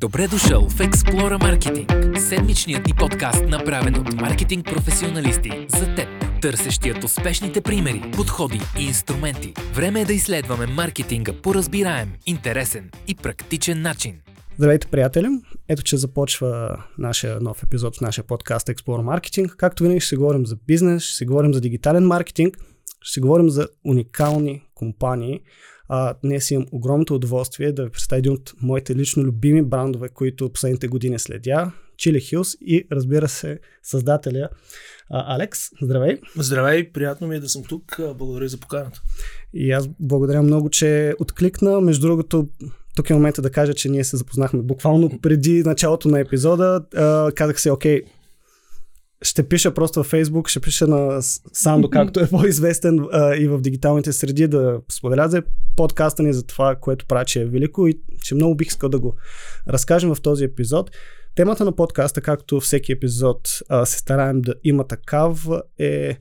Добре дошъл в Explora Marketing, седмичният ни подкаст, направен от маркетинг професионалисти за теб, търсещият успешните примери, подходи и инструменти. Време е да изследваме маркетинга по разбираем, интересен и практичен начин. Здравейте, приятели! Ето, че започва нашия нов епизод в нашия подкаст Explore Marketing. Както винаги ще си говорим за бизнес, ще си говорим за дигитален маркетинг, ще си говорим за уникални компании, а, днес имам огромното удоволствие да ви представя един от моите лично любими брандове, които последните години следя. Chili Hills и разбира се създателя а, Алекс. Здравей! Здравей, приятно ми е да съм тук. Благодаря за поканата. И аз благодаря много, че откликна. Между другото, тук е момента да кажа, че ние се запознахме буквално преди началото на епизода. А, казах се, окей, ще пиша просто във Фейсбук, ще пиша на Сандо, както е по-известен а, и в дигиталните среди, да споделя за подкаста ни за това, което прави, че е велико и че много бих искал да го разкажем в този епизод. Темата на подкаста, както всеки епизод а, се стараем да има такав, е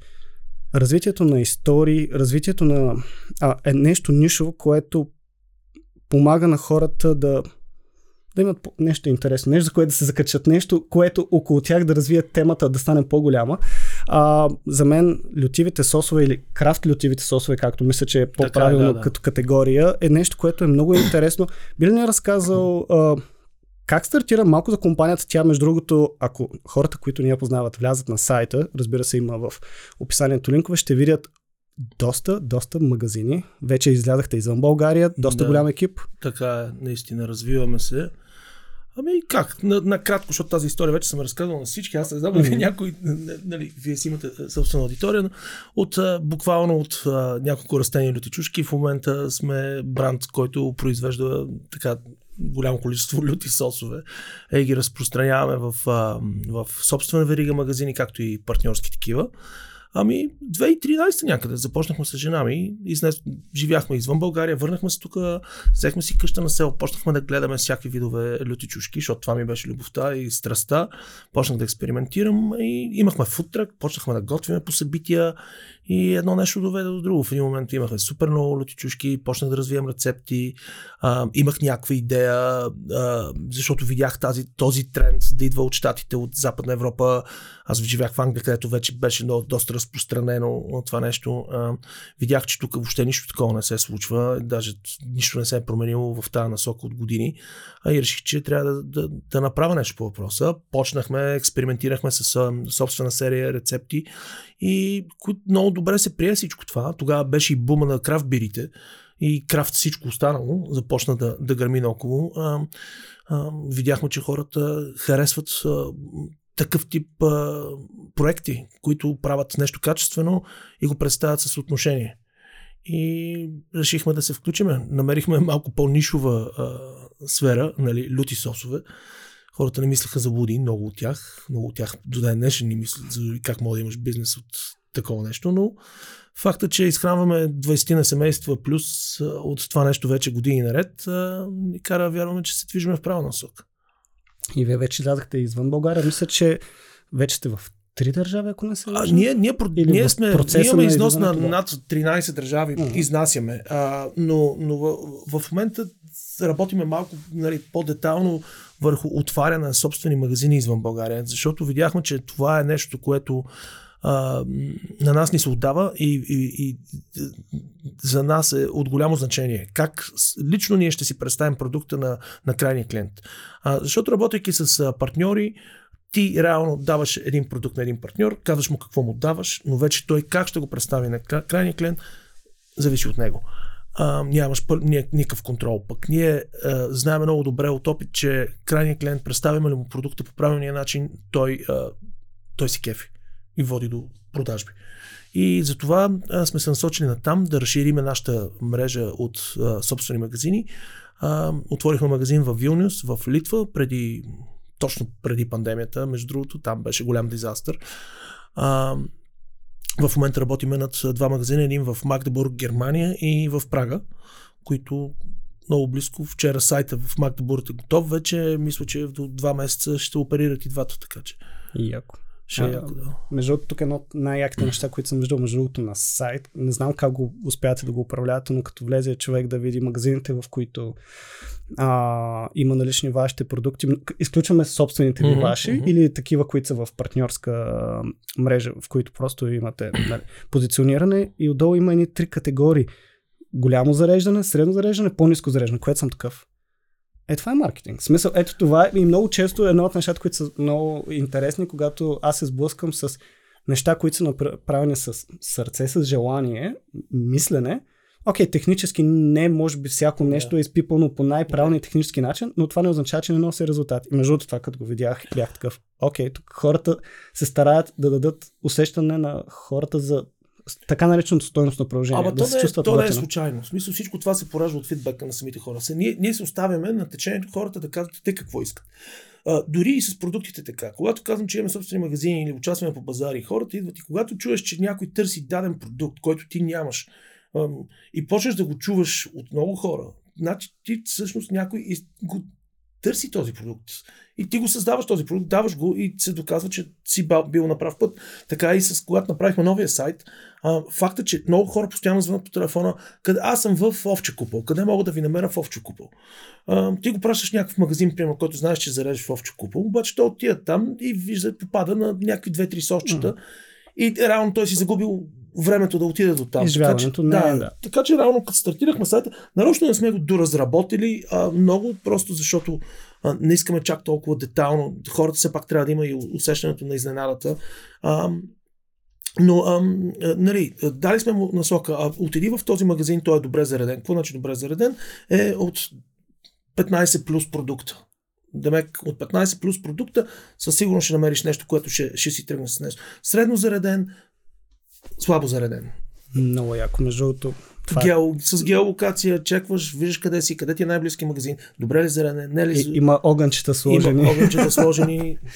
развитието на истории, развитието на а, е нещо нишово, което помага на хората да да имат нещо интересно, нещо за което да се закачат, нещо, което около тях да развият темата, да стане по-голяма. А, за мен лютивите сосове или крафт лютивите сосове, както мисля, че е по-правилно така, да, да. като категория, е нещо, което е много интересно. Би ли ни разказал а, как стартира малко за компанията тя, между другото, ако хората, които ни я познават, влязат на сайта, разбира се, има в описанието линкове, ще видят доста, доста магазини. Вече излязахте извън България, доста да, голям екип. Така е, наистина, развиваме се. Ами как? Накратко, на защото тази история вече съм разказвал на всички. Аз не знам дали mm-hmm. някой, нали, вие си имате собствена аудитория, но от, буквално от а, няколко растения люти чушки в момента сме бранд, който произвежда така голямо количество люти сосове и ги разпространяваме в, а, в собствена верига магазини, както и партньорски такива. Ами, 2013 някъде започнахме с жена ми, изнес, живяхме извън България, върнахме се тук, взехме си къща на село, почнахме да гледаме всякакви видове люти чушки, защото това ми беше любовта и страста. Почнах да експериментирам и имахме футтрак, почнахме да готвиме по събития и едно нещо доведе до друго. В един момент имахме супер много чушки, почнах да развивам рецепти, а, имах някаква идея, а, защото видях тази, този тренд да идва от щатите, от Западна Европа. Аз живях в Англия, където вече беше много, доста разпространено това нещо. А, видях, че тук въобще нищо такова не се случва, даже нищо не се е променило в тази насока от години. А и реших, че трябва да, да, да направя нещо по въпроса. Почнахме, експериментирахме с собствена серия рецепти и много добре се прие всичко това. Тогава беше и бума на крафт бирите и крафт всичко останало започна да, да гърми наоколо. А, а, видяхме, че хората харесват а, такъв тип а, проекти, които правят нещо качествено и го представят с отношение. И решихме да се включиме. Намерихме малко по-нишова а, сфера, нали, люти сосове. Хората не мислеха за луди, много от тях. Много от тях до ден днешен не мислят за как може да имаш бизнес от такова нещо, но факта, че изхранваме 20 на семейства плюс от това нещо вече години наред, ни кара вярваме, че се движиме в правилна насока. И вие вече излязахте извън България. Мисля, че вече сте в три държави, ако не се лъжа? ние, ние, Или ние, сме, ние имаме износ на над 13 държави, mm. изнасяме, а, но, но в, в момента работиме малко нали, по-детално върху отваряне на собствени магазини извън България, защото видяхме, че това е нещо, което на нас ни се отдава и, и, и за нас е от голямо значение. Как лично ние ще си представим продукта на, на крайния клиент. А, защото работейки с партньори, ти реално даваш един продукт на един партньор, казваш му какво му даваш, но вече той как ще го представи на крайния клиент, зависи от него. А, нямаш никакъв контрол. Пък ние а, знаем много добре от опит, че крайният клиент, представяме ли му продукта по правилния начин, той, а, той си кефи и води до продажби. И затова сме се насочили на там да разшириме нашата мрежа от а, собствени магазини. А, отворихме магазин в Вилнюс, в Литва, преди, точно преди пандемията, между другото, там беше голям дизастър. А, в момента работиме над два магазина, един в Магдебург, Германия и в Прага, които много близко. Вчера сайта в Магдебург е готов вече. Мисля, че до два месеца ще оперират и двата, така че. Яко. Ще А, яко, да. Между другото, тук е едно от най-яките неща, които съм виждал, между другото, на сайт. Не знам как го успявате да го управлявате, но като влезе човек да види магазините, в които а, има налични вашите продукти, изключваме собствените ви ваши мгм. или такива, които са в партньорска а, мрежа, в които просто имате нали, позициониране и отдолу има едни три категории. Голямо зареждане, средно зареждане, по-низко зареждане, което съм такъв. Е, това е маркетинг. В смисъл, ето това е и много често едно от нещата, които са много интересни, когато аз се сблъскам с неща, които са направени с сърце, с желание, мислене. Окей, технически не може би всяко нещо е изпипано по най-правилния технически начин, но това не означава, че не носи резултати. И Между другото, това като го видях, бях такъв, окей, тук хората се стараят да дадат усещане на хората за така нареченото стойностно приложение. Ама да то, не, е- то не е случайно. В смисъл всичко това се поражда от фидбека на самите хора. Се, ние, ние се оставяме на течението хората да казват те какво искат. А, дори и с продуктите така. Когато казвам, че имаме собствени магазини или участваме по базари, хората идват и когато чуеш, че някой търси даден продукт, който ти нямаш, и почнеш да го чуваш от много хора, значи ти всъщност някой го търси този продукт. И ти го създаваш този продукт, даваш го и се доказва, че си бил на прав път. Така и с когато направихме новия сайт, а, факта, че много хора постоянно звънят по телефона, къде аз съм в Овче купол, къде мога да ви намеря в Овче купол. А, ти го пращаш някакъв магазин, примерно, който знаеш, че зарежеш в Овче купол, обаче той отива там и вижда, попада на някакви две-три соччета. И реално той си загубил времето да отиде до там. Изживяването така, че, не е, да, да. така че реално като стартирахме сайта, нарочно не сме го доразработили а, много, просто защото а, не искаме чак толкова детайлно. Хората все пак трябва да има и усещането на изненадата. А, но, а, нали, дали сме му насока. А, отиди в този магазин, той е добре зареден. Какво значи добре зареден? Е от 15 плюс продукта. Демек от 15 плюс продукта със сигурност ще намериш нещо, което ще, ще си тръгне с нещо. Средно зареден, слабо зареден. Много яко. Между другото, това е Гео, с геолокация чекваш, виждаш къде си, къде ти е най-близки магазин, добре ли зареден, не ли И, има огънчета сложени. Има огънчета сложени.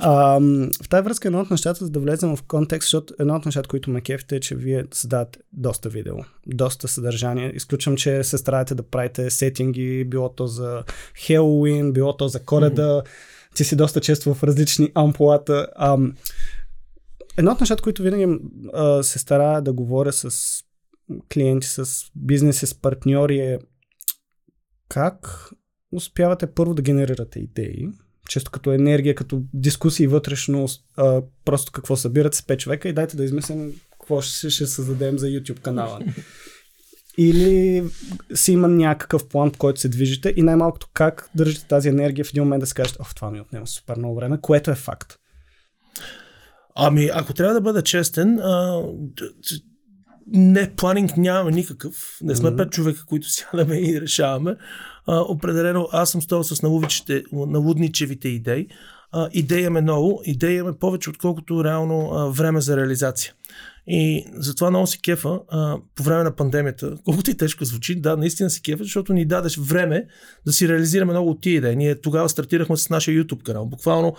А, в тази връзка едно от нещата, за да влезем в контекст, защото едно от нещата, които ме кефите е, че вие създавате доста видео, доста съдържание. Изключвам, че се стараете да правите сетинги, било то за Хелоуин, било то за коледа. Ти си доста често в различни ампулата. А, едно от нещата, които винаги а, се старая да говоря с клиенти, с бизнеси, с партньори е как успявате първо да генерирате идеи, често като енергия, като дискусии вътрешно, а, просто какво събирате с 5 човека и дайте да измислим какво ще, ще създадем за YouTube канала. Или си има някакъв план, по който се движите и най-малкото как държите тази енергия в един момент да си кажете, оф, това ми отнема супер много време, което е факт. Ами, ако трябва да бъда честен, а, не, планинг нямаме никакъв. Не сме Мгм. пет човека, които сядаме и решаваме. А, определено, аз съм стал с налудничевите идеи. А, идеи имаме много, идеи имаме повече, отколкото реално а, време за реализация. И затова много си кефа а, по време на пандемията, колкото и тежко звучи, да, наистина си кефа, защото ни дадеш време да си реализираме много от тия идеи. Ние тогава стартирахме с нашия YouTube канал. Буквално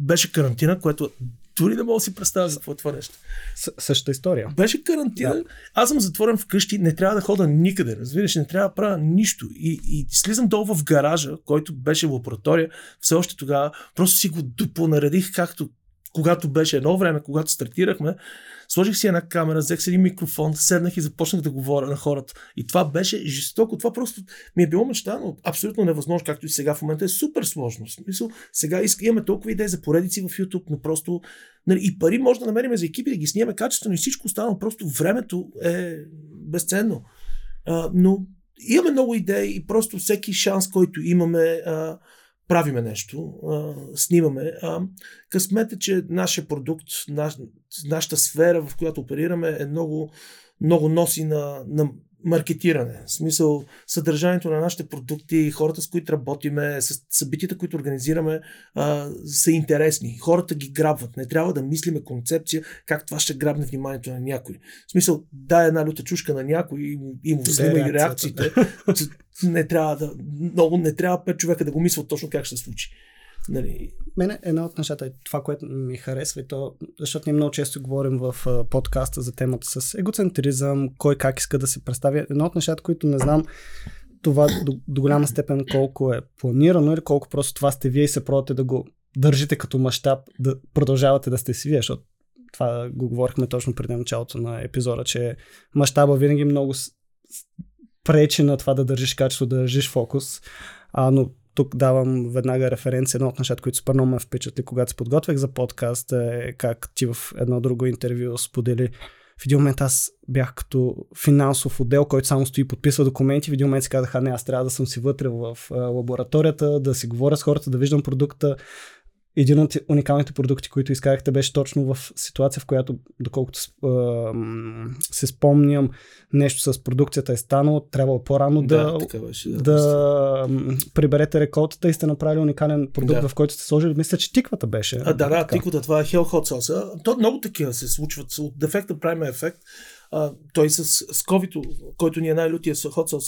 беше карантина, което дори не мога да си представя за какво е това нещо. С- същата история. Беше карантина. Да. Аз съм затворен вкъщи, не трябва да хода никъде, разбираш, не трябва да правя нищо. И, и слизам долу в гаража, който беше лаборатория, все още тогава, просто си го допонаредих както когато беше едно време, когато стартирахме, сложих си една камера, взех си един микрофон, седнах и започнах да говоря на хората. И това беше жестоко. Това просто ми е било мечта, но абсолютно невъзможно, както и сега в момента е супер сложно. В смисъл, сега имаме толкова идеи за поредици в YouTube, но просто нали, и пари може да намерим за екипи, да ги снимаме качествено и всичко останало. Просто времето е безценно. А, но имаме много идеи и просто всеки шанс, който имаме, а, правиме нещо, а, снимаме. А, късмет е, че нашия продукт, наш, нашата сфера, в която оперираме, е много, много носи на, на маркетиране. В смисъл, съдържанието на нашите продукти, хората с които работиме, с събитията, които организираме, а, са интересни. Хората ги грабват. Не трябва да мислиме концепция как това ще грабне вниманието на някой. В смисъл, дай една люта чушка на някой и, му- и му снима и реакциите. не трябва да, много не трябва пет човека да го мислят точно как ще се случи. Нали, Мене една от нещата е това, което ми харесва и то, защото ние много често говорим в подкаста за темата с егоцентризъм, кой как иска да се представя. Едно от нещата, които не знам това до, до голяма степен колко е планирано или колко просто това сте вие и се пробвате да го държите като мащаб да продължавате да сте си вие, защото това го говорихме точно преди началото на епизода, че мащаба винаги много пречи на това да държиш качество, да държиш фокус. А, но тук давам веднага референция. Едно от нещата, които супер много ме впечатли, когато се подготвях за подкаст, е как ти в едно друго интервю сподели. В един момент аз бях като финансов отдел, който само стои и подписва документи. В един момент си казах, а не, аз трябва да съм си вътре в лабораторията, да си говоря с хората, да виждам продукта, един от уникалните продукти, които изкарахте, беше точно в ситуация, в която, доколкото се спомням, нещо с продукцията е станало, трябва по-рано да, да, беше, да, да приберете реколтата и сте направили уникален продукт, да. в който сте сложили. Мисля, че тиквата беше. А, да, да, тиквата, това е Hell Hot Sauce. То много такива се случват. От дефекта правим ефект а, той с, с COVID, който ни е най-лютия ход с,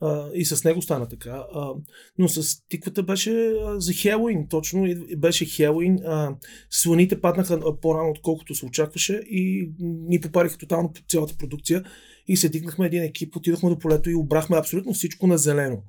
а, и с него стана така. А, но с тиквата беше а, за Хелуин, точно беше Хелуин. А, слоните паднаха по-рано, отколкото се очакваше и ни попариха тотално цялата продукция и се дигнахме един екип, отидохме до полето и обрахме абсолютно всичко на зелено.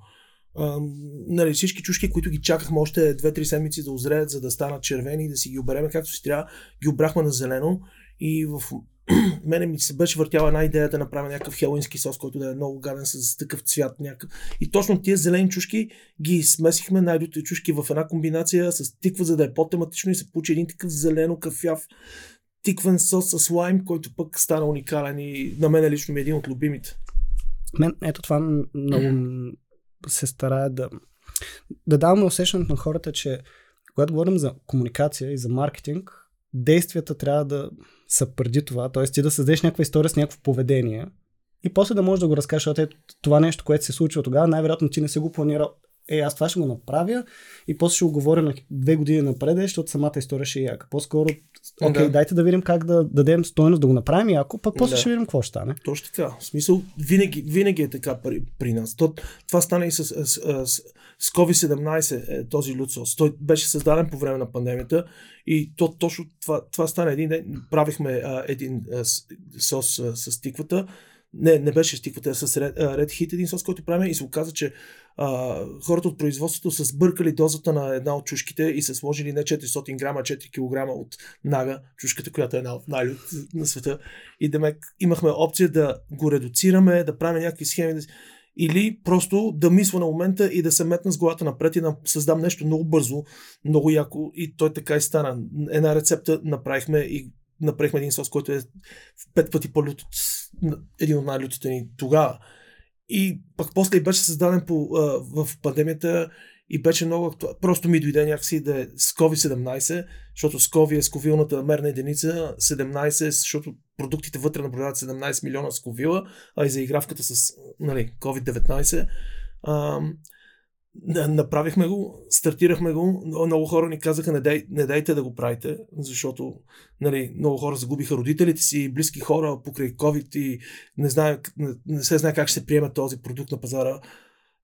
Uh, нали, всички чушки, които ги чакахме още 2-3 седмици да озреят, за да станат червени и да си ги обереме както си трябва, ги обрахме на зелено и в мене ми се беше въртяла една идея да направя някакъв хелоински сос, който да е много гаден с такъв цвят. Някакъв. И точно тия зелени чушки ги смесихме най-лютите чушки в една комбинация с тиква, за да е по-тематично и се получи един такъв зелено кафяв тиквен сос с лайм, който пък стана уникален и на мен лично ми е един от любимите. Мен, ето това много се старая да, да даваме усещането на хората, че когато говорим за комуникация и за маркетинг, действията трябва да са преди това, т.е. ти да създадеш някаква история с някакво поведение и после да можеш да го разкажеш, защото това нещо, което се случва тогава, най-вероятно ти не си го планирал. Е, аз това ще го направя и после ще го говоря на две години напред, защото самата история ще е яка. По-скоро, окей, да. дайте да видим как да дадем стойност, да го направим яко, пък после да. ще видим какво ще стане. Точно така. В смисъл, винаги, винаги е така при, при нас. То, това стана и с, с, с, с COVID-17, е, този люцос. Той беше създаден по време на пандемията и то, точно това, това стана един ден. Правихме а, един а, сос а, с тиквата. Не, не беше с тиквата, с Red, Red Heat един сос, който правим и се оказа, че а, хората от производството са сбъркали дозата на една от чушките и са сложили не 400 грама, а 4 кг от нага, чушката, която е една от най на света. И да имахме опция да го редуцираме, да правим някакви схеми. Или просто да мисля на момента и да се метна с главата напред и да създам нещо много бързо, много яко и той така и стана. Една рецепта направихме и направихме един сос, който е в пет пъти по-лют от един от най-лютите ни тогава. И пък после беше създаден по, а, в пандемията и беше много актуален. Просто ми дойде някакси да е SCOVI 17, защото SCOVI е сковилната мерна единица, 17, защото продуктите вътре наблюдават 17 милиона сковила, а и заигравката с нали, COVID-19. А, направихме го, стартирахме го, много хора ни казаха не, дай, не дайте да го правите, защото нали, много хора загубиха родителите си, близки хора покрай COVID и не, знае, не, не се знае как ще се приеме този продукт на пазара.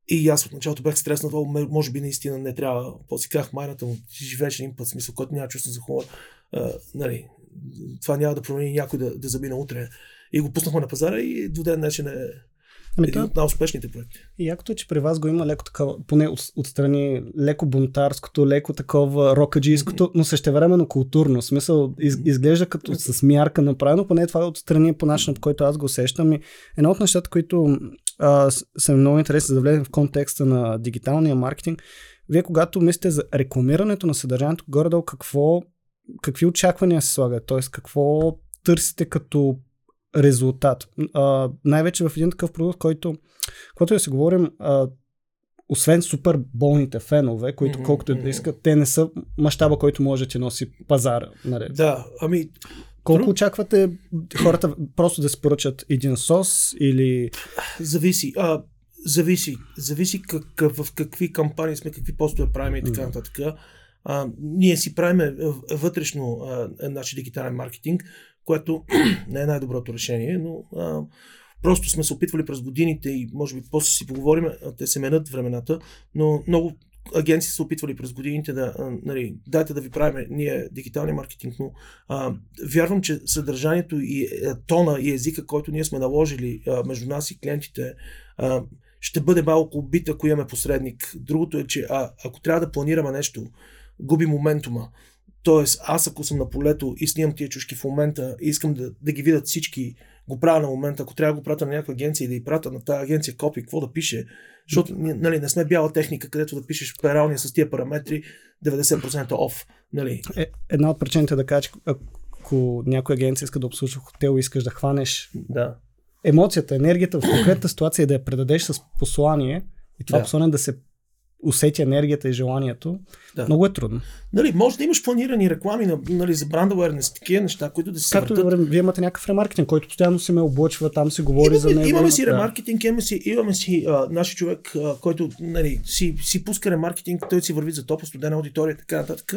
И аз от началото бях стреснат, може би наистина не трябва. После казах майната му, ти живееш един път, смисъл, който няма чувство за хумор. Нали, това няма да промени някой да, да забине утре. И го пуснахме на пазара и до ден днешен е Ами един от най-успешните проекти. И якото е, че при вас го има леко такова, поне от, отстрани, леко бунтарското, леко такова рокаджийското, но същевременно културно. В смисъл, из, изглежда като с мярка направено, поне това е отстрани по начина, по който аз го усещам. И едно от нещата, които а, са много интересни да влезем в контекста на дигиталния маркетинг, вие когато мислите за рекламирането на съдържанието, горе-долу какво, какви очаквания се слагат, т.е. какво търсите като резултат. А, най-вече в един такъв продукт, който, когато да се говорим, а, освен супер болните фенове, които mm-hmm, колкото да искат, те не са мащаба, който може да ти носи пазара. Нали? Да, ами... Колко очаквате хората просто да споръчат един сос или... Зависи. А, зависи. Зависи как, в какви кампании сме, какви постове правим и така нататък. А, ние си правим вътрешно а, нашия дигитален маркетинг, което не е най-доброто решение, но а, просто сме се опитвали през годините и може би после си поговорим, те се менят времената, но много агенции са опитвали през годините да, нали, дайте да ви правим ние дигиталния маркетинг, но а, вярвам, че съдържанието и а, е, тона и езика, който ние сме наложили а, между нас и клиентите, а, ще бъде малко убит, ако имаме посредник. Другото е, че а, ако трябва да планираме нещо, губи моментума. Тоест, аз ако съм на полето и снимам тия чушки в момента и искам да, да ги видят всички, го правя на момента, ако трябва да го пратя на някаква агенция и да и пратя на тази агенция копи, какво да пише, защото нали, не сме бяла техника, където да пишеш пералния с тия параметри 90% оф. Нали. Е, една от причините е да кажа, че ако някоя агенция иска да обслужва хотел и искаш да хванеш да. емоцията, енергията в конкретната ситуация и да я предадеш с послание и това Да. послание да се усети енергията и желанието, Да. много е трудно. Нали, може да имаш планирани реклами на, нали, за бранд awareness, такива неща, които да се Както да въртат. говорим, вие имате някакъв ремаркетинг, който постоянно се ме облъчва, там се говори Имаме, за него. имаме си Да. ремаркетинг, имаме си, имаме си а, наши човек, а, който нали, си, си пуска ремаркетинг, той си върви за топа, студена аудитория така нататък.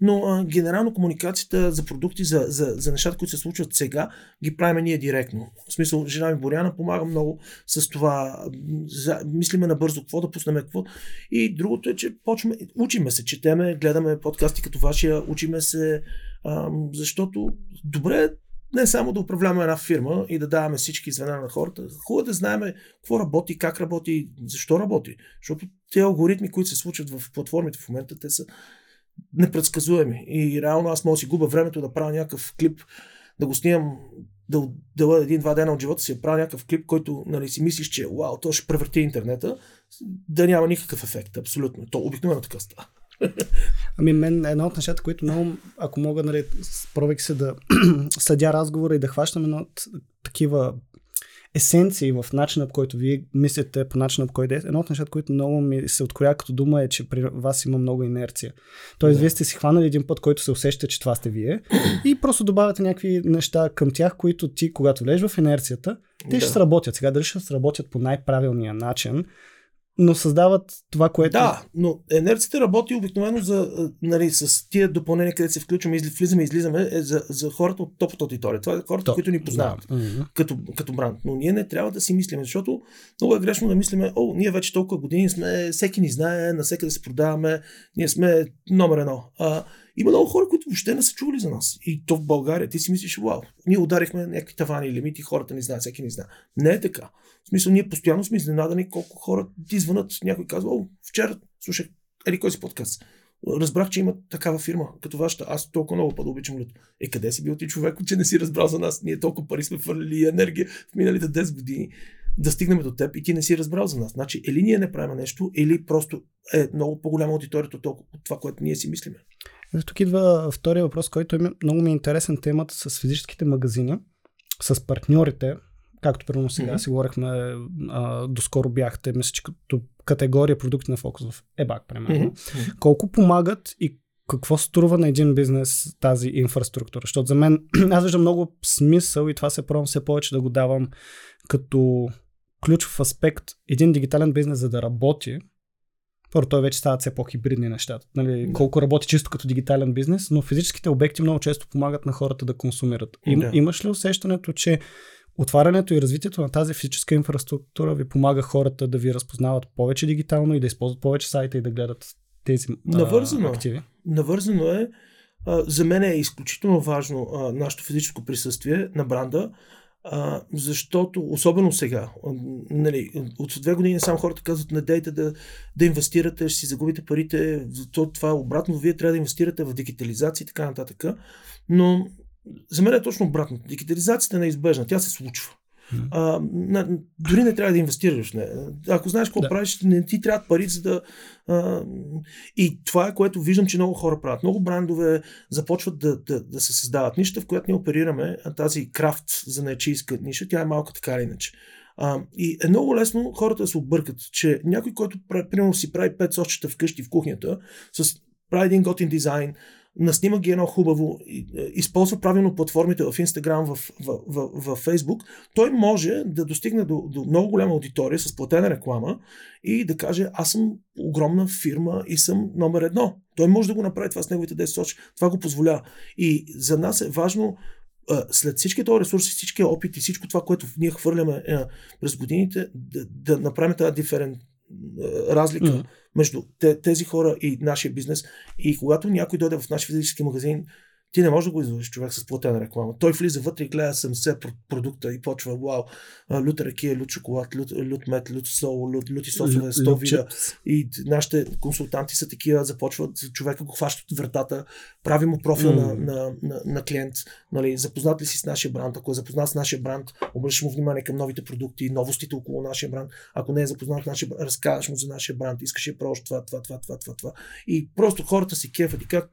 Но а, генерално комуникацията за продукти, за, за, за нещата, които се случват сега, ги правим ние директно. В смисъл, жена ми Боряна помага много с това. За, мислиме набързо какво да пуснем, какво. И другото е, че почваме, учиме се, четеме, гледаме подкасти като вашия, учиме се, а, защото добре е не само да управляваме една фирма и да даваме всички звена на хората, хубаво е да знаем какво работи, как работи, защо работи. Защото тези алгоритми, които се случват в платформите в момента, те са непредсказуеми. И реално аз мога да си губа времето да правя някакъв клип, да го снимам, да отделя един-два дена от живота си, да правя някакъв клип, който нали, си мислиш, че вау, то ще превърти интернета, да няма никакъв ефект. Абсолютно. То обикновено така става. Ами мен една от нещата, които много, ако мога, нали, пробвайки се да съдя разговора и да хващам едно от такива есенции в начина, по който вие мислите, по начина, по който е. Едно от нещата, които много ми се откроя като дума е, че при вас има много инерция. Тоест, Да. вие сте си хванали един път, който се усеща, че това сте вие и просто добавяте някакви неща към тях, които ти, когато влезеш в инерцията, те ще Да. сработят. Сега дали ще сработят по най-правилния начин, но създават това, което... Да, но енерцията работи обикновено за, нали, с тия допълнения, където се включваме, изли- влизаме и излизаме, е за, за хората от топата аудитория. Това е хората, То- които ни познават Да. Като, като бранд. Но ние не трябва да си мислиме, защото много е грешно да мислиме, о, ние вече толкова години сме, всеки ни знае, навсекъде се продаваме, ние сме номер едно. А, има много хора, които въобще не са чували за нас. И то в България. Ти си мислиш, вау, ние ударихме някакви тавани лимити, хората не знаят, всеки ни знае. Не е така. В смисъл, ние постоянно сме изненадани колко хора ти звънат, някой казва, о, вчера слушах, ели кой си подкаст. Разбрах, че има такава фирма, като вашата. Аз толкова много път обичам лято. Е, къде си бил ти човек, че не си разбрал за нас? Ние толкова пари сме фърлили и енергия в миналите 10 години да стигнем до теб и ти не си разбрал за нас. Значи, или ние не правим нещо, или просто е много по-голяма аудиторията от това, което ние си мислиме. Тук идва втория въпрос, който е много ми е интересен темата с физическите магазини, с партньорите, както примерно сега Мгм. си говорихме, а, доскоро бяхте, мисля, че като категория продукти на фокус в ЕБАК, примерно. Колко помагат и какво струва на един бизнес тази инфраструктура? Защото за мен, аз виждам много смисъл и това се пробвам все повече да го давам като ключов аспект. Един дигитален бизнес, за да работи, първо той вече стават все по-хибридни нещата. Нали, Да. колко работи чисто като дигитален бизнес, но физическите обекти много често помагат на хората да консумират. Им, Да. Имаш ли усещането, че отварянето и развитието на тази физическа инфраструктура ви помага хората да ви разпознават повече дигитално и да използват повече сайта и да гледат тези а, Навързано. активи? Навързано е. А, за мен е изключително важно а, нашето физическо присъствие на бранда, а, защото, особено сега, нали, от две години само хората казват, не дейте да, да инвестирате, ще си загубите парите, то, това е обратно, вие трябва да инвестирате в дигитализация и така нататък. Но за мен е точно обратно. Дигитализацията е неизбежна, тя се случва. А, на, дори не трябва да инвестираш в нея. Ако знаеш какво Да. правиш, не ти трябват пари, за да. А, и това е което виждам, че много хора правят. Много брандове започват да, да, да се създават. Нища, в която ние оперираме, а тази крафт за нечийска ниша, тя е малка така или иначе. А, и е много лесно хората да се объркат, че някой, който примерно си прави пет сочета вкъщи в кухнята, с, прави един готин дизайн, наснима ги едно хубаво, е, използва правилно платформите в Instagram, в, в, в, в Facebook, той може да достигне до, до много голяма аудитория с платена реклама и да каже, аз съм огромна фирма и съм номер едно. Той може да го направи това с неговите 10 сочи. Това го позволява. И за нас е важно а, след всички този ресурси, всички опити, всичко това, което ние хвърляме а, през годините, да, да направим тази диферент разлика Мгм. между те, тези хора и нашия бизнес. И когато някой дойде в наш физически магазин, ти не можеш да го излъжеш човек с платена реклама. Той влиза вътре и гледа 70 продукта и почва, вау, люта ракия, лют шоколад, лют, лют мед, лют сол, лют, люти сосове, 100 вида. И нашите консултанти са такива, започват, човека го хваща от вратата, прави му профил mm. на, на, на, на, клиент, нали, запознат ли си с нашия бранд, ако е запознат с нашия бранд, обръщаш му внимание към новите продукти, новостите около нашия бранд, ако не е запознат с нашия бранд, разказваш му за нашия бранд, искаш да пробваш това, това, това, това, това, това. И просто хората си кефат и как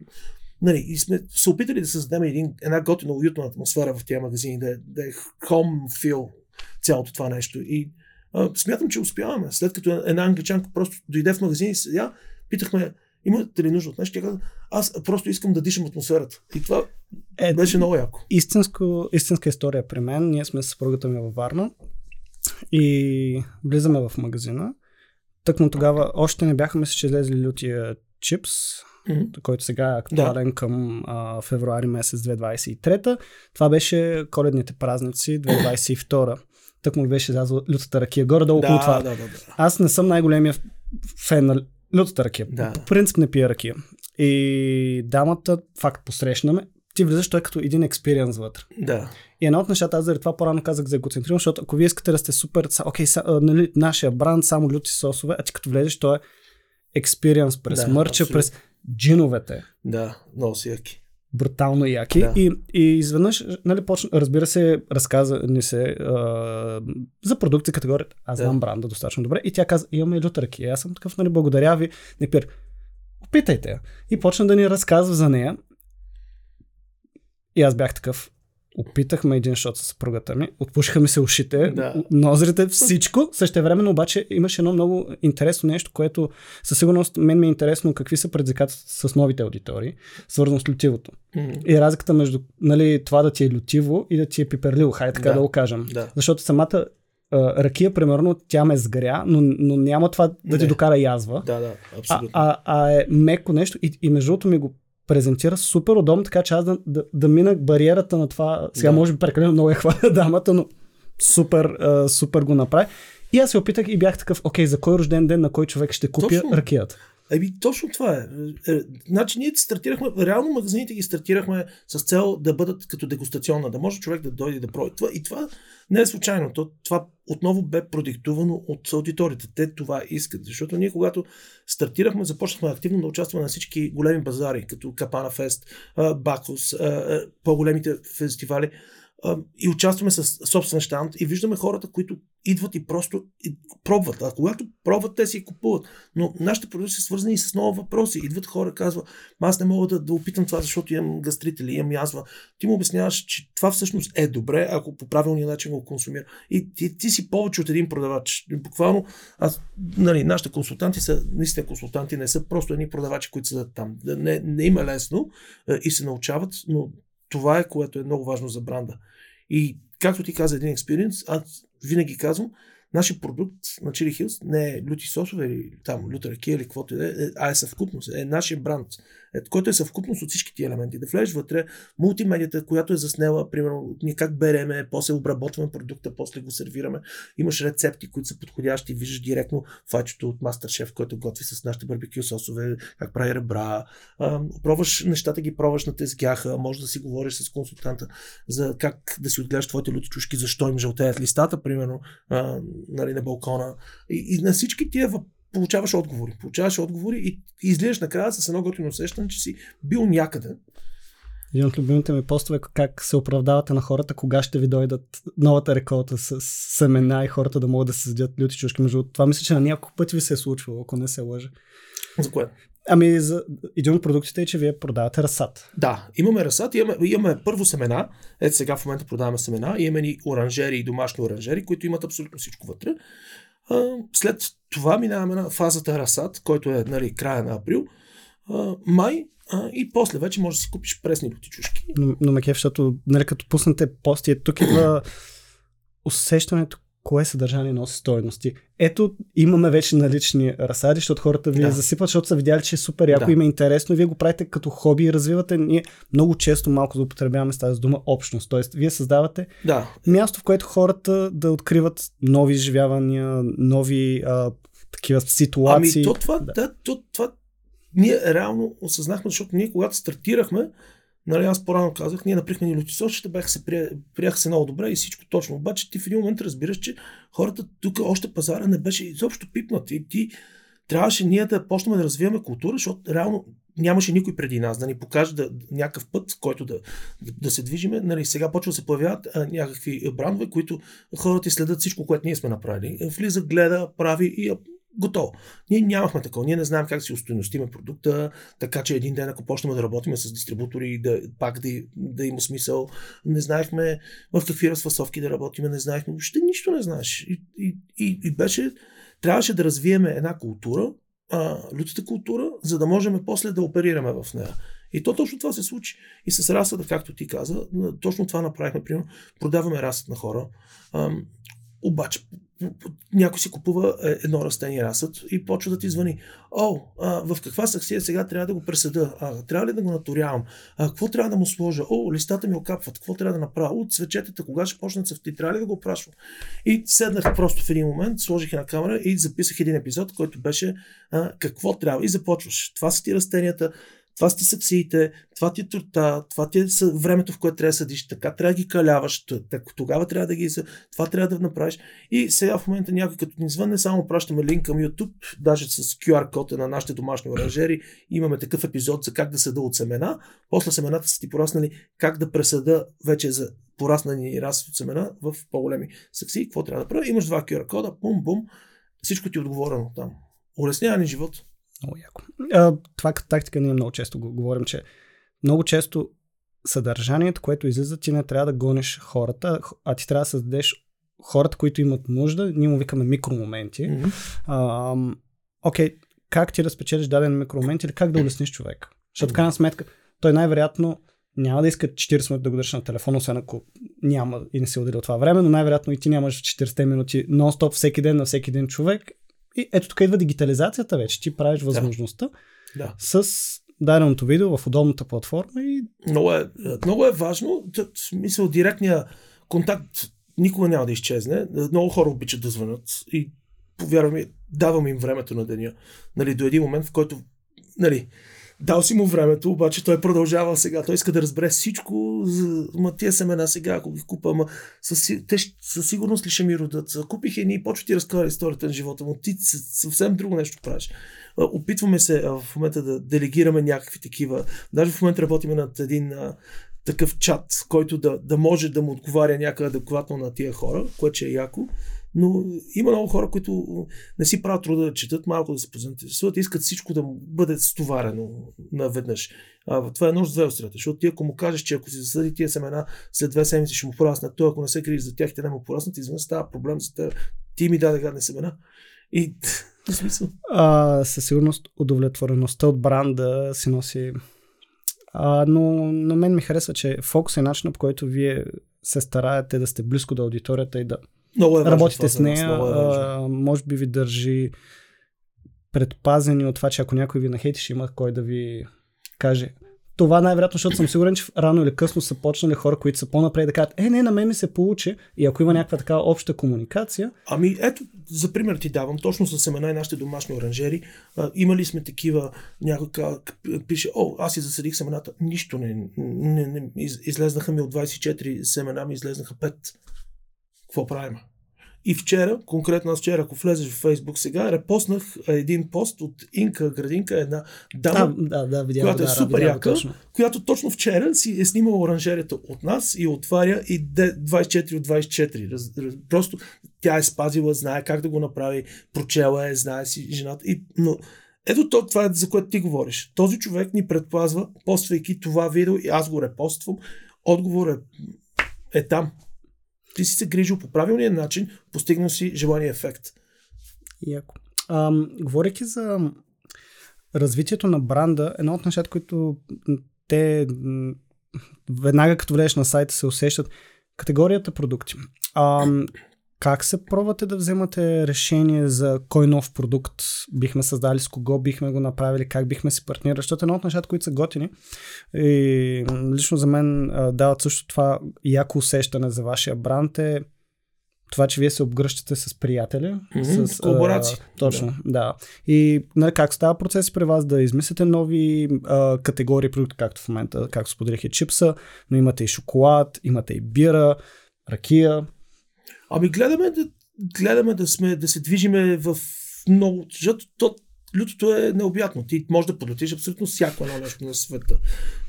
Нали, и сме се опитали да създадем един, една готина уютна атмосфера в тези магазини, да, да е home feel цялото това нещо. И а, смятам, че успяваме. След като една англичанка просто дойде в магазин и седя, питахме, имате ли нужда от нещо? Тя каза, аз просто искам да дишам атмосферата. И това е, беше много яко. Истинско, истинска история при мен. Ние сме с съпругата ми във Варна и влизаме в магазина. Тъкмо тогава още не бяхме се излезли лютия чипс, mm-hmm. който сега е актуален да. към а, февруари месец 2023. Това беше коледните празници 2022. Тък му беше излязла лютата ракия. Горе-долу да, това. Да, да, да. Аз не съм най-големия фен на лютата ракия. Да. По принцип не пия ракия. И дамата, факт, посрещнаме, ти влизаш той като един експириенс вътре. Да. И едно от нещата, аз заради това по-рано казах за егоцентриран, защото ако вие искате да сте супер, окей, са, нали, нашия бранд, само люти сосове, а ти като влезеш, той е експириенс през да, мърча, абсолютно. през джиновете. Да, много си яки. Брутално яки. Да. И, и изведнъж, нали, почна, разбира се, разказа ни се а, за продукти категория. Аз да. знам бранда достатъчно добре. И тя каза, имаме лютръки. И аз съм такъв, нали, благодаря ви. Не пир. Опитайте. И почна да ни разказва за нея. И аз бях такъв, опитахме един шот с съпругата ми, отпушиха ми се ушите, да. нозрите, всичко. Същевременно обаче имаше едно много интересно нещо, което със сигурност мен ми е интересно какви са предизвикателства с новите аудитории, свързано с лютивото. Mm-hmm. И разликата между нали, това да ти е лютиво и да ти е пиперливо, хай така да, да го кажем. Да. Защото самата а, ракия, примерно, тя ме сгря, но, но няма това да Не. ти докара язва. Да, да, абсолютно. А, а, а е меко нещо и, и между другото ми го презентира супер удобно, така че аз да, да, да мина бариерата на това. Сега да. може би прекалено много е хваля дамата, но супер, а, супер го направи. И аз се опитах и бях такъв, окей, за кой рожден ден на кой човек ще купя Точно. ракията? Еми, точно това е. е. Значи ние стартирахме, реално магазините ги стартирахме с цел да бъдат като дегустационна, да може човек да дойде да пробва. Това, и това не е случайно. То, това отново бе продиктувано от аудиторията. Те това искат. Защото ние, когато стартирахме, започнахме активно да участваме на всички големи базари, като Капана Фест, Бакус, по-големите фестивали и участваме с собствен щанд и виждаме хората, които идват и просто и пробват. А когато пробват, те си купуват. Но нашите продукти са свързани и с много въпроси. Идват хора, казват, аз не мога да, да опитам това, защото имам гастрит или имам язва. Ти му обясняваш, че това всъщност е добре, ако по правилния начин го консумира. И ти, ти си повече от един продавач. Буквално, аз, нали, нашите консултанти са, наистина консултанти, не са просто едни продавачи, които са там. Не, не има лесно и се научават, но това е което е много важно за бранда. И както ти каза един експириенс, аз винаги казвам, Нашия продукт на Chili Hills не е люти сосове или там люта ракия или каквото и да е, а е съвкупност, е нашия бранд, който е съвкупност от всички тия елементи. Да влезеш вътре, мултимедията, която е заснела, примерно, ние как береме, после обработваме продукта, после го сервираме. Имаш рецепти, които са подходящи, виждаш директно фачето от MasterChef, който готви с нашите барбекю сосове, как прави ребра. Пробваш нещата, ги пробваш на тезгяха, може да си говориш с консултанта за как да си отгледаш твоите люти чушки, защо им жълтеят листата, примерно. А, нали, на балкона. И, и на всички тия получаваш отговори. Получаваш отговори и, и излизаш накрая с едно готино усещане, че си бил някъде. Един от любимите ми постове е как се оправдавате на хората, кога ще ви дойдат новата реколта с семена и хората да могат да се съдят люти чушки. Между това мисля, че на няколко пъти ви се е случвало, ако не се лъжа. За кое? Ами, за... един от продуктите е, че вие продавате разсад. Да, имаме разсад, имаме, имаме първо семена. Ето сега в момента продаваме семена. Имаме ни оранжери и домашни оранжери, които имат абсолютно всичко вътре. А, след това минаваме на фазата разсад, който е нали, края на април. А, май а, и после вече можеш да си купиш пресни чушки. Но, но ме кеф, защото нали, като пуснете пости, тук идва усещането, кое съдържание носи стоености. Ето, имаме вече налични разсади, защото хората ви да. засипват, защото са видяли, че е супер яко, да. им е интересно вие го правите като хоби и развивате. Ние много често малко злоупотребяваме с тази дума общност. Тоест, вие създавате да. място, в което хората да откриват нови изживявания, нови а, такива ситуации. Ами, то това, да. Да, то, това ние реално осъзнахме, защото ние когато стартирахме, Нали, аз по-рано казах, ние наприхме ни лютисочета, бяха се, прия, приеха се много добре и всичко точно. Обаче ти в един момент разбираш, че хората тук още пазара не беше изобщо пипнат. И ти трябваше ние да почнем да развиваме култура, защото реално нямаше никой преди нас да ни покаже да, някакъв път, който да, да, да се движиме. Нали, сега почва да се появяват а, някакви брандове, които хората следят всичко, което ние сме направили. Влиза, гледа, прави и готово. Ние нямахме такова. Ние не знаем как си устойностиме продукта, така че един ден, ако почнем да работим с дистрибутори, да, пак да, да има смисъл. Не знаехме в какви разфасовки да работиме, не знаехме. Въобще нищо не знаеш. И, и, и, и беше, трябваше да развиеме една култура, а, людската култура, за да можем после да оперираме в нея. И то точно това се случи. И с расата, както ти каза, точно това направихме. Примерно, продаваме расата на хора. А, обаче, някой си купува е, едно растение расът и почва да ти звъни. О, а, в каква саксия сега трябва да го пресъда? А, трябва ли да го наторявам? А, какво трябва да му сложа? О, листата ми окапват. Какво трябва да направя? От цвечетата, кога ще почнат цъфти? Трябва ли да го опрашвам? И седнах просто в един момент, сложих една камера и записах един епизод, който беше а, какво трябва. И започваш. Това са ти растенията, това са ти саксиите, това ти е турта, това ти е времето, в което трябва да съдиш, така трябва да ги каляваш, тогава трябва да ги това трябва да направиш. И сега в момента някой като ни звънне, само пращаме линк към YouTube, даже с QR код на нашите домашни оранжери, имаме такъв епизод за как да съда от семена, после семената са ти пораснали, как да пресъда вече за пораснани раз от семена в по-големи сакси, какво трябва да правя. Имаш два QR кода, бум-бум, всичко ти е отговорено там. Улеснява ни живот. Много яко. А, това като тактика ние много често го говорим, че много често съдържанието, което излиза, ти не трябва да гониш хората, а ти трябва да създадеш хората, които имат нужда, ние му викаме микромоменти. Mm-hmm. Окей, как ти да спечелиш даден микромомент или как да улесниш човек? Защото в крайна сметка той най-вероятно няма да иска 40 минути да го държиш на телефона, освен ако няма и не се отдели от това време, но най-вероятно и ти нямаш 40 минути нон-стоп всеки ден на всеки ден човек и ето тук идва дигитализацията вече. Ти правиш възможността да. с даденото видео в удобната платформа и... Много е, много е важно. Смисъл, директния контакт никога няма да изчезне. Много хора обичат да звънят и повярвам давам им времето на деня. Нали, до един момент, в който нали, Дал си му времето, обаче той продължава сега. Той иска да разбере всичко. Ма тия семена сега, ако ги купа, ма със, те със сигурност ли ще ми родат? Купих едни и почва ти разказва историята на живота му. Ти съвсем друго нещо правиш. Опитваме се в момента да делегираме някакви такива. Даже в момента работиме над един такъв чат, който да, да може да му отговаря някъде адекватно на тия хора, което е яко. Но има много хора, които не си правят труда да четат, малко да се позаинтересуват, искат всичко да бъде стоварено наведнъж. А, това е нож с две острията, защото ти ако му кажеш, че ако си засъди тия семена, след две седмици ще му пораснат, той ако не се криеш за тях, те не му пораснат, извън става проблем за теб. Ти ми даде гадни семена. И. А, със сигурност удовлетвореността от бранда си носи а, но на мен ми харесва, че фокус е начинът, по който вие се стараете да сте близко до аудиторията и да много е работите с нея. Много е а, може би ви държи предпазени от това, че ако някой ви нахейти, ще има кой да ви каже това най-вероятно, защото съм сигурен, че рано или късно са почнали хора, които са по-напред да кажат, е, не, на мен ми се получи и ако има някаква такава обща комуникация. Ами ето, за пример ти давам, точно с семена и нашите домашни оранжери, а, имали сме такива, някой пише, о, аз си засадих семената, нищо не, не, не из, излезнаха ми от 24 семена, ми излезнаха 5. Какво правим? И вчера, конкретно аз вчера, ако влезеш в Фейсбук сега, репостнах един пост от Инка Градинка, една дама, а, да, да, видял, която да, е супер да, яка, точно. която точно вчера си е снимала оранжерията от нас и отваря и 24 от 24. Раз, раз, просто тя е спазила, знае как да го направи, прочела е, знае си жената. И, но ето то, това е за което ти говориш. Този човек ни предпазва, поствайки това видео и аз го репоствам. Отговор е, е там. Ти си се грижил по правилния начин, постигнал си желания ефект. Яко. А, говоряки за развитието на бранда, едно от нещата, които те веднага като влезеш на сайта се усещат, категорията продукти. А, как се пробвате да вземате решение за кой нов продукт бихме създали, с кого бихме го направили, как бихме си партнирали, защото едно от нещата, които са готини и лично за мен дават също това яко усещане за вашия бранд е това, че вие се обгръщате с приятели. Мгм, с, колаборации. А, точно, да. да. И нали, как става процес при вас да измислите нови а, категории продукти, както в момента, както споделих и чипса, но имате и шоколад, имате и бира, ракия. Ами гледаме да, гледаме да, сме, да се движиме в много... Защото то, лютото е необятно. Ти можеш да подлетиш абсолютно всяко едно нещо на света.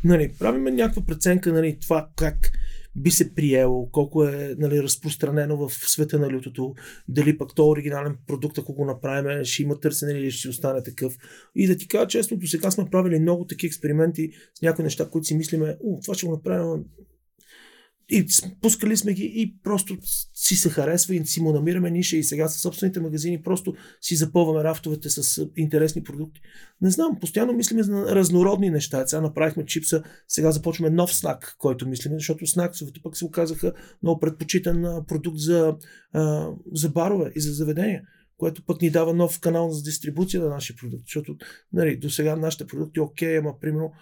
Нали, правиме някаква преценка, нали, това как би се приело, колко е нали, разпространено в света на лютото, дали пък то оригинален продукт, ако го направим, ще има търсене или ще остане такъв. И да ти кажа честно, до сега сме правили много такива експерименти с някои неща, които си мислиме, О, това ще го направим, и пускали сме ги и просто си се харесва и си му намираме ниша и сега със собствените магазини просто си запълваме рафтовете с интересни продукти. Не знам, постоянно мислиме за разнородни неща. Сега направихме чипса, сега започваме нов снак, който мислиме, защото снаксовете пък се оказаха много предпочитан продукт за, за барове и за заведения което пък ни дава нов канал за дистрибуция на нашия продукт. Защото нали, до сега нашите продукти окей, ама примерно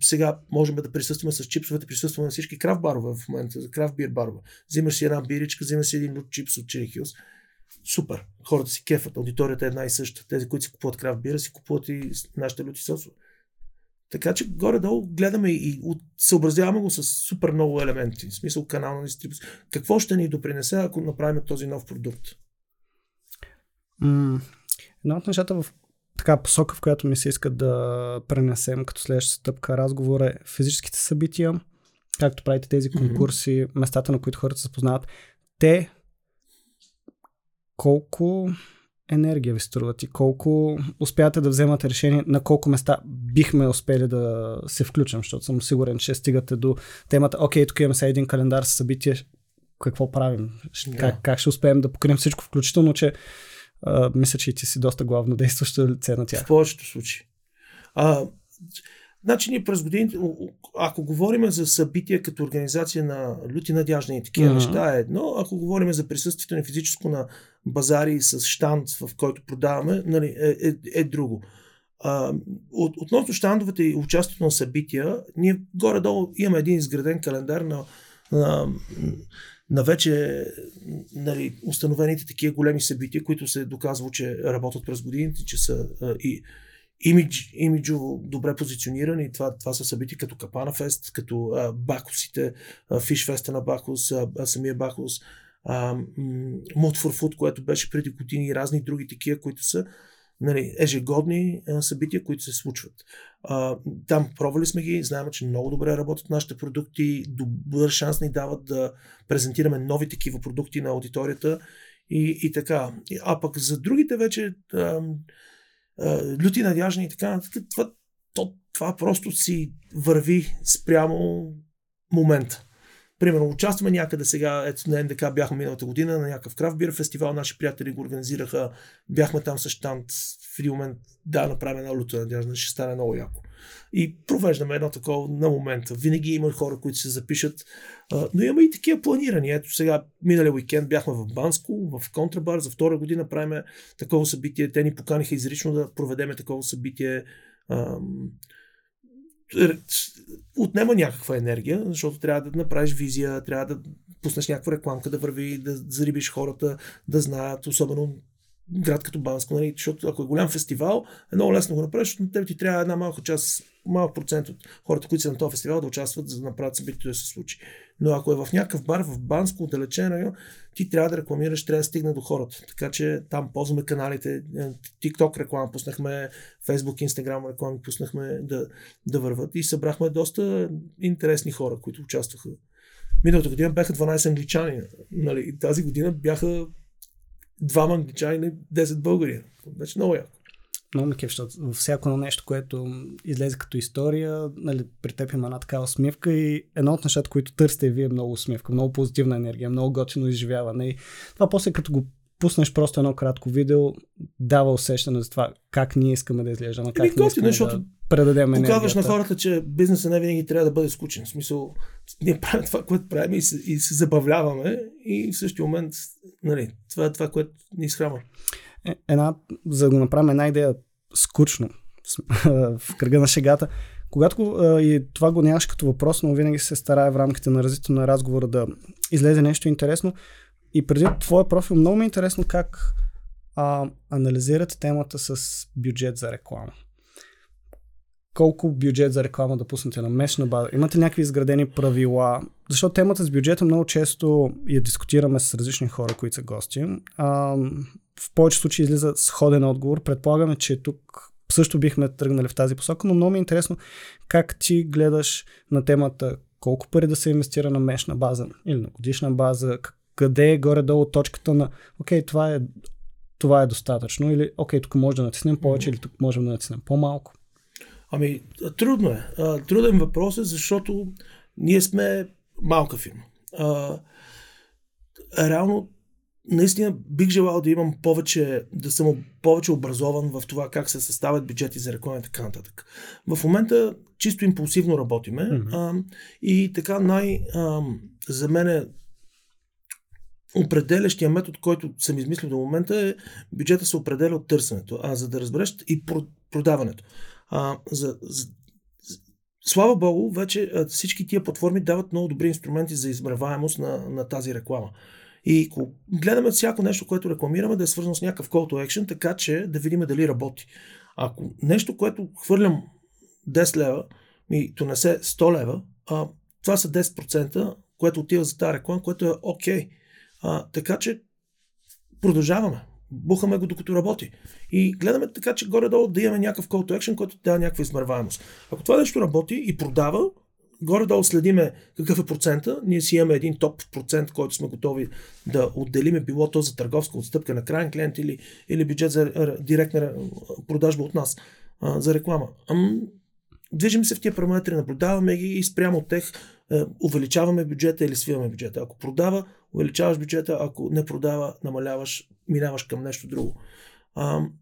сега можем да присъстваме с чипсовете, присъстваме на всички крафт барове в момента, за крафт бир барове. Взимаш си една биричка, взимаш си един лут чипс от Chili Hills. Супер. Хората си кефат. Аудиторията е една и съща. Тези, които си купуват крафт бира, си купуват и нашите люти сосове. Така че горе-долу гледаме и от, съобразяваме го с супер много елементи. В смисъл канал на дистрибуция. Какво ще ни допринесе, ако направим този нов продукт? М- Една от нещата в така посока, в която ми се иска да пренесем като следваща стъпка разговор е физическите събития, както правите тези конкурси, местата, на които хората се познават. Те колко енергия ви струват и колко успявате да вземате решение на колко места бихме успели да се включим, защото съм сигурен, че стигате до темата, окей, тук имаме сега един календар с събития, какво правим, как, как ще успеем да покрием всичко, включително, че а, мисля, че и ти си доста главно действащо лице на В тях. повечето случаи. А, значи ние през годините, ако говорим за събития като организация на люти надяждани и такива Мгм. неща е едно, ако говорим за присъствието на физическо на базари с штанд, в който продаваме, нали, е, е, е друго. А, от, относно щандовете и участието на събития, ние горе-долу имаме един изграден календар на, на, на вече нали, установените такива големи събития, които се доказва, че работят през годините, че са а, и имидж, имиджово добре позиционирани. Това, това са събития като Капана Фест, като а, Бакусите, Фиш Феста на Бакус, а, а, самия Бакус, а, for Food, което беше преди години и разни други такива, които са нали, ежегодни събития, които се случват. Там пробвали сме ги, знаем, че много добре работят нашите продукти, добър шанс ни дават да презентираме нови такива продукти на аудиторията и, и така. А пък за другите вече люти надяжни и така, нататък, това, то, това просто си върви спрямо момента. Примерно, участваме някъде сега, ето на НДК бяхме миналата година на някакъв крафт бир фестивал, наши приятели го организираха, бяхме там с штант, в един момент да направим една люта надяжна, ще стане много яко. И провеждаме едно такова на момента. Винаги има хора, които се запишат, но има и такива планирани. Ето сега, миналия уикенд бяхме в Банско, в Контрабар, за втора година правиме такова събитие. Те ни поканиха изрично да проведеме такова събитие. Отнема някаква енергия, защото трябва да направиш визия, трябва да пуснеш някаква рекламка да върви, да зарибиш хората, да знаят, особено град като Банско, нали? защото ако е голям фестивал, е много лесно го направиш, защото на ти трябва една малка част, малък процент от хората, които са на този фестивал, да участват, за да направят събитието да се случи. Но ако е в някакъв бар в Банско, отдалечен район, ти трябва да рекламираш, трябва да стигне до хората. Така че там ползваме каналите, е, TikTok реклама пуснахме, Facebook, Instagram реклами пуснахме да, да върват и събрахме доста интересни хора, които участваха. Миналата година бяха 12 англичани. Нали? Тази година бяха двама англичани и 10 българи. Беше много яко. Много ми кеф, защото във всяко едно нещо, което излезе като история, нали, при теб има една такава усмивка и едно от нещата, които търсите вие е много усмивка, много позитивна енергия, много готино изживяване. И това после като го пуснеш просто едно кратко видео, дава усещане за това как ние искаме да изглеждаме, как Еми, ние готино, искаме защото да предадем енергията. Показваш на хората, че бизнесът не винаги трябва да бъде скучен. В смисъл, ние правим това, което правим и се, и се забавляваме и в същия момент, нали, това е това, което ни изхранва. Една, за да го направим една идея скучно в кръга на шегата. Когато и това го нямаш като въпрос, но винаги се старае в рамките на развитието на разговора да излезе нещо интересно, и преди твоя профил, много ми е интересно как а, анализирате темата с бюджет за реклама. Колко бюджет за реклама да пуснете на месечна база? Имате някакви изградени правила? Защото темата с бюджета много често я дискутираме с различни хора, които са гости. А, в повече случаи излиза сходен отговор. Предполагаме, че тук също бихме тръгнали в тази посока, но много ми е интересно как ти гледаш на темата колко пари да се инвестира на мешна база или на годишна база, къде е горе-долу точката на окей, това е, това е достатъчно или окей, тук може да натиснем повече или тук можем да натиснем по-малко. Ами, трудно е. Труден въпрос е, защото ние сме малка фирма. реално наистина бих желал да имам повече, да съм повече образован в това как се съставят бюджети за реклама и така нататък. В момента чисто импулсивно работиме mm-hmm. а, и така най- а, за мен е определящия метод, който съм измислил до момента е бюджета се определя от търсенето, а за да разбереш и продаването. А, за, за, слава Богу, вече всички тия платформи дават много добри инструменти за измерваемост на, на тази реклама. И гледаме всяко нещо, което рекламираме, да е свързано с някакъв call to action, така че да видим дали работи. Ако нещо, което хвърлям 10 лева, ми донесе 100 лева, а, това са 10%, което отива за тази реклама, което е окей. Okay. така че продължаваме. Бухаме го докато работи. И гледаме така, че горе-долу да имаме някакъв call to action, който дава някаква измерваемост. Ако това нещо работи и продава, горе-долу следиме какъв е процента. Ние си имаме един топ процент, който сме готови да отделиме, било то за търговска отстъпка на крайен клиент или, или бюджет за директна продажба от нас за реклама. Ам, движим се в тия параметри, наблюдаваме ги и спрямо от тях е, увеличаваме бюджета или свиваме бюджета. Ако продава, увеличаваш бюджета, ако не продава, намаляваш, минаваш към нещо друго. Ам,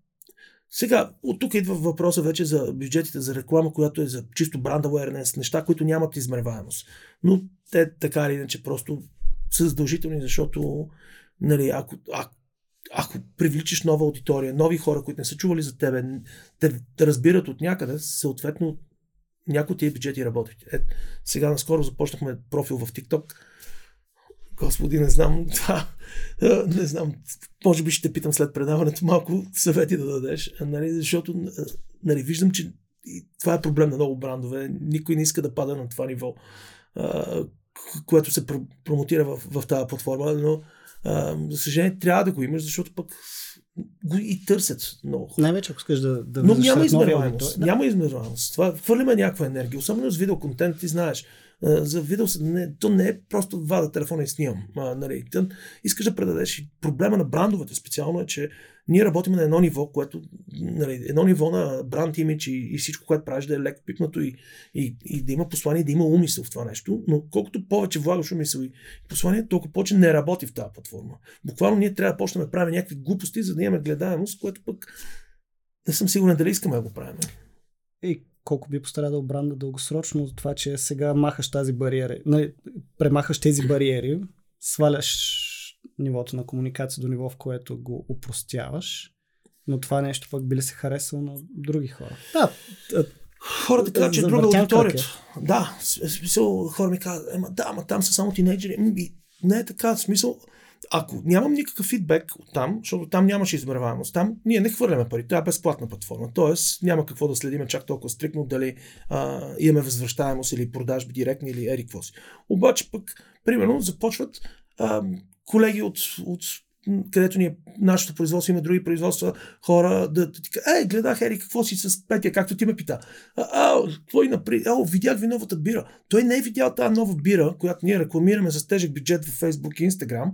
сега, от тук идва въпроса вече за бюджетите за реклама, която е за чисто бранд awareness, неща, които нямат измерваемост. Но те така или иначе просто са задължителни, защото нали, ако, ако, ако привличаш нова аудитория, нови хора, които не са чували за тебе, те, те разбират от някъде, съответно някои от тия бюджети работят. Е, сега наскоро започнахме профил в TikTok, Господи, не знам това. Не знам. Може би ще питам след предаването малко съвети да дадеш, нали, защото нали, виждам, че това е проблем на много брандове. Никой не иска да пада на това ниво, което се промотира в, в тази платформа, но за съжаление трябва да го имаш, защото пък го и търсят много. Най-вече ако искаш да, да Но няма измерваемост. Да. Няма измерваемост. Това хвърляме някаква енергия. Особено с видеоконтент, ти знаеш за видео, не, то не е просто вада телефона и снимам. А, нали, тън, искаш да предадеш. И проблема на брандовете специално е, че ние работим на едно ниво, което, нали, едно ниво на бранд имидж и, и всичко, което правиш да е леко пипнато и, и, и да има послание, да има умисъл в това нещо, но колкото повече влагаш умисъл и послание, толкова повече не работи в тази платформа. Буквално ние трябва да почнем да правим някакви глупости, за да имаме гледаемост, което пък не съм сигурен дали искаме да го правим. И колко би пострадал бранда дългосрочно за това, че сега махаш тази бариера, нали, премахаш тези бариери, сваляш нивото на комуникация до ниво, в което го упростяваш, но това нещо пък би ли се харесало на други хора? Да, Хората казват, че е друга аудитория. Да, смисъл, хора ми казват, ема да, ама там са само тинейджери. Не е така, смисъл, ако нямам никакъв фидбек от там, защото там нямаше измерваемост, там ние не хвърляме пари, това е безплатна платформа, т.е. няма какво да следиме чак толкова стрикно дали а, имаме възвръщаемост или продажби директни или ери си. Обаче пък, примерно, започват а, колеги от, от където ни е нашето производство, има други производства, хора да, ти кажа, ей, гледах, Ери, какво си с Петя, както ти ме пита. А, а и напри... А, видях ви новата бира. Той не е видял тази нова бира, която ние рекламираме с тежък бюджет в Facebook и Instagram,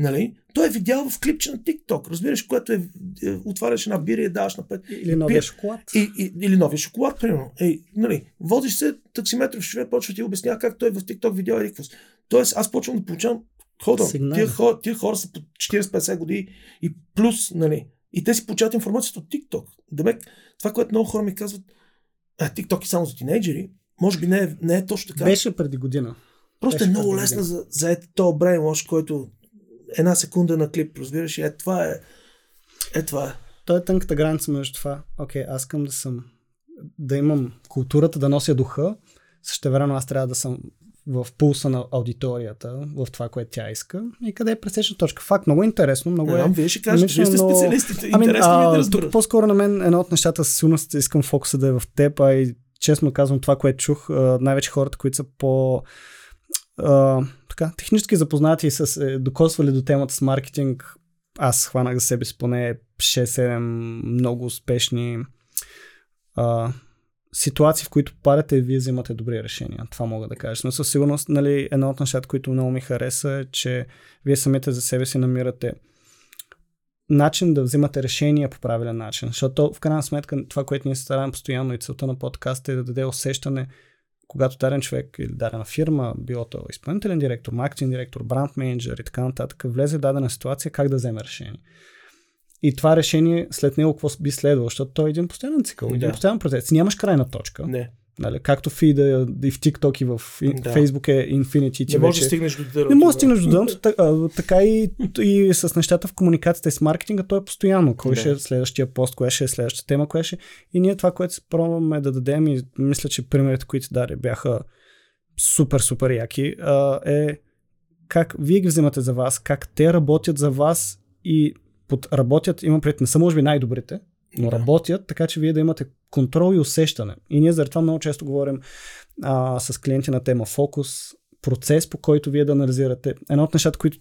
нали? Той е видял в клипче на TikTok, разбираш, което е, е отваряш една бира и я даваш на пет. Или новия шоколад. И, и, или новия шоколад, примерно. Ей, нали? Водиш се, таксиметров човек почва ти обяснява как той в TikTok видял Ериквас. Тоест, аз почвам да получавам хода. Тия хора, тия хора са по 40-50 години и плюс, нали? И те си получават информацията от TikTok. Демек, това, което много хора ми казват, а, TikTok е само за тинейджери, може би не е, не е точно така. Беше преди година. Просто Беше е много лесно за, за ето този брейнлош, който една секунда на клип, разбираш, е това е. Е това е. То е тънката граница между това. Окей, аз искам да съм да имам културата, да нося духа, също време аз трябва да съм в пулса на аудиторията, в това, което тя иска и къде е пресечна точка. Факт, много интересно, много е... вие ще кажете, вие сте специалистите. Ами, Интересно ми е да разбера. тук по-скоро на мен едно от нещата със сигурност искам фокуса да е в теб, а и честно казвам това, което чух, най-вече хората, които са по така, технически запознати са се докосвали до темата с маркетинг, аз хванах за себе си поне 6-7 много успешни а, ситуации, в които падате и вие взимате добри решения. Това мога да кажа. Но със сигурност, нали, едно от нещата, които много ми хареса е, че вие самите за себе си намирате начин да взимате решения по правилен начин. Защото в крайна сметка това, което ние се стараем постоянно и целта на подкаста е да даде усещане, когато даден човек или дадена фирма, било то изпълнителен директор, маркетинг директор, бранд менеджер и така нататък, влезе в дадена ситуация, как да вземе решение. И това решение след него какво би следвало, защото той е един постоянен цикъл, един Да. постоянен процес. Нямаш крайна точка. Не, Нали? Както фида и в TikTok и в Да. Facebook е Infinity. ти не може да стигнеш до дървото. не може да стигнеш до дъното, така и, и с нещата в комуникацията и с маркетинга, то е постоянно. Кой Да. ще е следващия пост, коя ще е следващата тема, коя ще е. И ние това, което се пробваме да дадем и мисля, че примерите, които даде бяха супер, супер яки, е как вие ги взимате за вас, как те работят за вас и под работят, имам пред не са може би най-добрите, но Да. работят, така че вие да имате контрол и усещане. И ние заради това много често говорим а, с клиенти на тема фокус, процес, по който вие да анализирате. Едно от нещата, които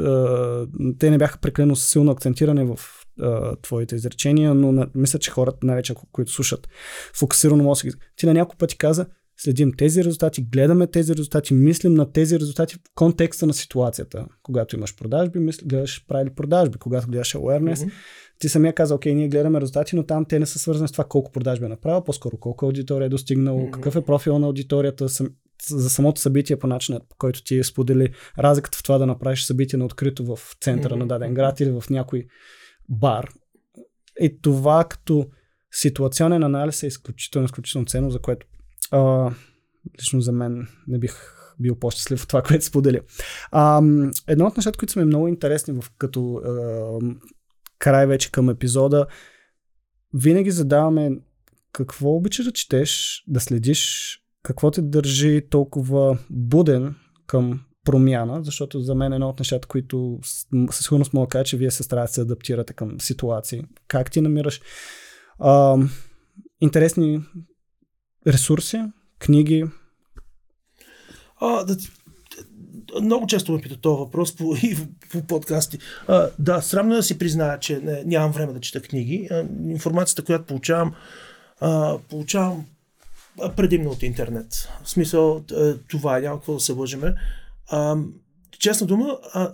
а, те не бяха прекалено силно акцентирани в а, твоите изречения, но на, мисля, че хората, най-вече които слушат, фокусирано ги- Ти на няколко пъти каза, следим тези резултати, гледаме тези резултати, мислим на тези резултати в контекста на ситуацията. Когато имаш продажби, мисли, гледаш правили продажби. Когато гледаш awareness, Мгм. Ти самия каза, окей, ние гледаме резултати, но там те не са свързани с това колко продажби е направил, по-скоро колко аудитория е достигнал, Мгм. какъв е профил на аудиторията, сам, за самото събитие по начина, по който ти сподели разликата в това да направиш събитие на открито в центъра Мгм. на даден град или в някой бар. И това като ситуационен анализ е изключително, изключително ценно, за което а, лично за мен не бих бил по-щастлив от това, което сподели. А, едно от нещата, които са ми много интересни в като а, край вече към епизода, винаги задаваме какво обичаш да четеш, да следиш, какво те държи толкова буден към промяна, защото за мен е едно от нещата, които със сигурност мога да кажа, че вие се стараете да се адаптирате към ситуации. Как ти намираш а, интересни ресурси, книги, А, да. Много често ме питат този въпрос по, и по подкасти. А, да, срамно е да си призная, че не, нямам време да чета книги. А, информацията, която получавам, а, получавам предимно от интернет. В смисъл, това е, няма какво да се лъжеме. А, честна дума, а,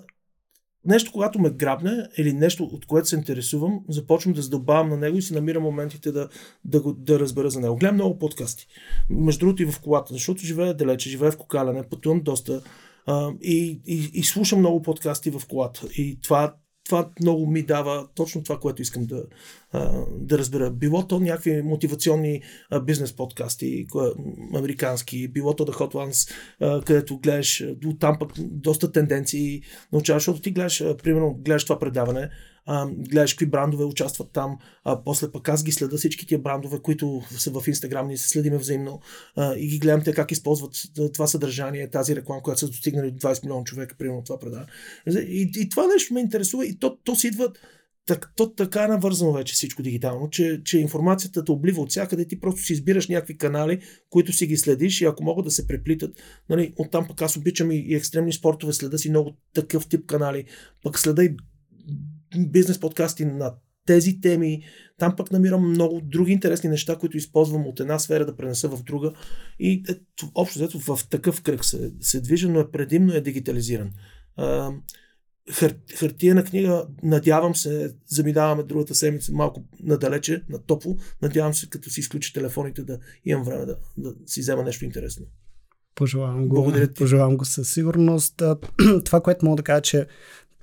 нещо, когато ме грабне или нещо, от което се интересувам, започвам да задълбавам на него и си намирам моментите да, да, го, да разбера за него. Гледам много подкасти. Между другото и в колата, защото живея далече, живея в Кокаляне, пътувам доста и, и, и слушам много подкасти в колата. И това, това много ми дава точно това, което искам да, а, да разбера. Било то някакви мотивационни а, бизнес подкасти, американски, било то The Hot Ones, а, където гледаш там пък доста тенденции научаваш, защото ти гледаш, примерно, гледаш това предаване, гледаш какви брандове участват там, а после пък аз ги следа всички тия брандове, които са в Инстаграм, ние се следиме взаимно а, и ги гледам те как използват това съдържание, тази реклама, която са достигнали до 20 милиона човека, примерно това предаване. И, и това нещо ме интересува и то, то си идва так, то така е навързано вече всичко дигитално, че, че информацията те облива от всякъде, ти просто си избираш някакви канали, които си ги следиш и ако могат да се преплитат, нали, оттам пък аз обичам и, и екстремни спортове, следа си много такъв тип канали, пък следа и бизнес подкасти на тези теми. Там пък намирам много други интересни неща, които използвам от една сфера да пренеса в друга. И ето, общо взето в такъв кръг се, се движа, но е предимно е дигитализиран. А, хар, хартиена книга, надявам се, заминаваме другата седмица малко надалече, на топло. Надявам се, като си изключи телефоните, да имам време да, да си взема нещо интересно. Пожелавам го. Благодаря ти. Пожелавам го със сигурност. Това, което мога да кажа, че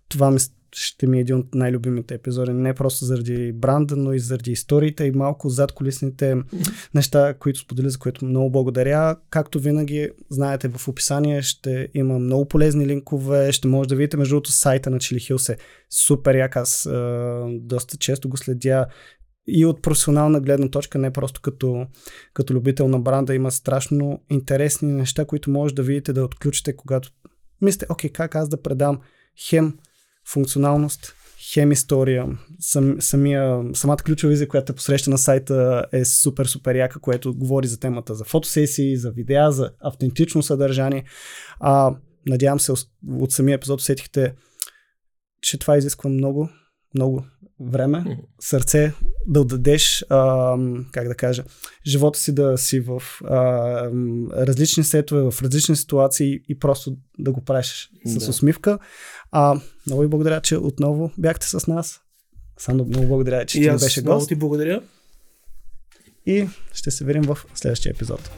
това ми, ще ми е един от най-любимите епизоди. Не просто заради бранда, но и заради историите и малко зад колисните неща, които сподели, за което много благодаря. Както винаги, знаете, в описание ще има много полезни линкове. Ще може да видите, между другото, сайта на Chili Hills е супер як. Аз а, доста често го следя и от професионална гледна точка, не просто като, като любител на бранда, има страшно интересни неща, които може да видите да отключите, когато мислите, окей, как аз да предам хем функционалност, хем история, сам, самия, самата ключова визия, която те посреща на сайта е супер, супер яка, което говори за темата за фотосесии, за видеа, за автентично съдържание. А, надявам се от самия епизод усетихте, че това изисква много, много време, сърце да отдадеш, а, как да кажа, живота си да си в а, различни сетове, в различни ситуации и просто да го правиш с Да. усмивка. А, много ви благодаря, че отново бяхте с нас. Сандо, много благодаря, че ти беше много гост. ти благодаря. И ще се видим в следващия епизод.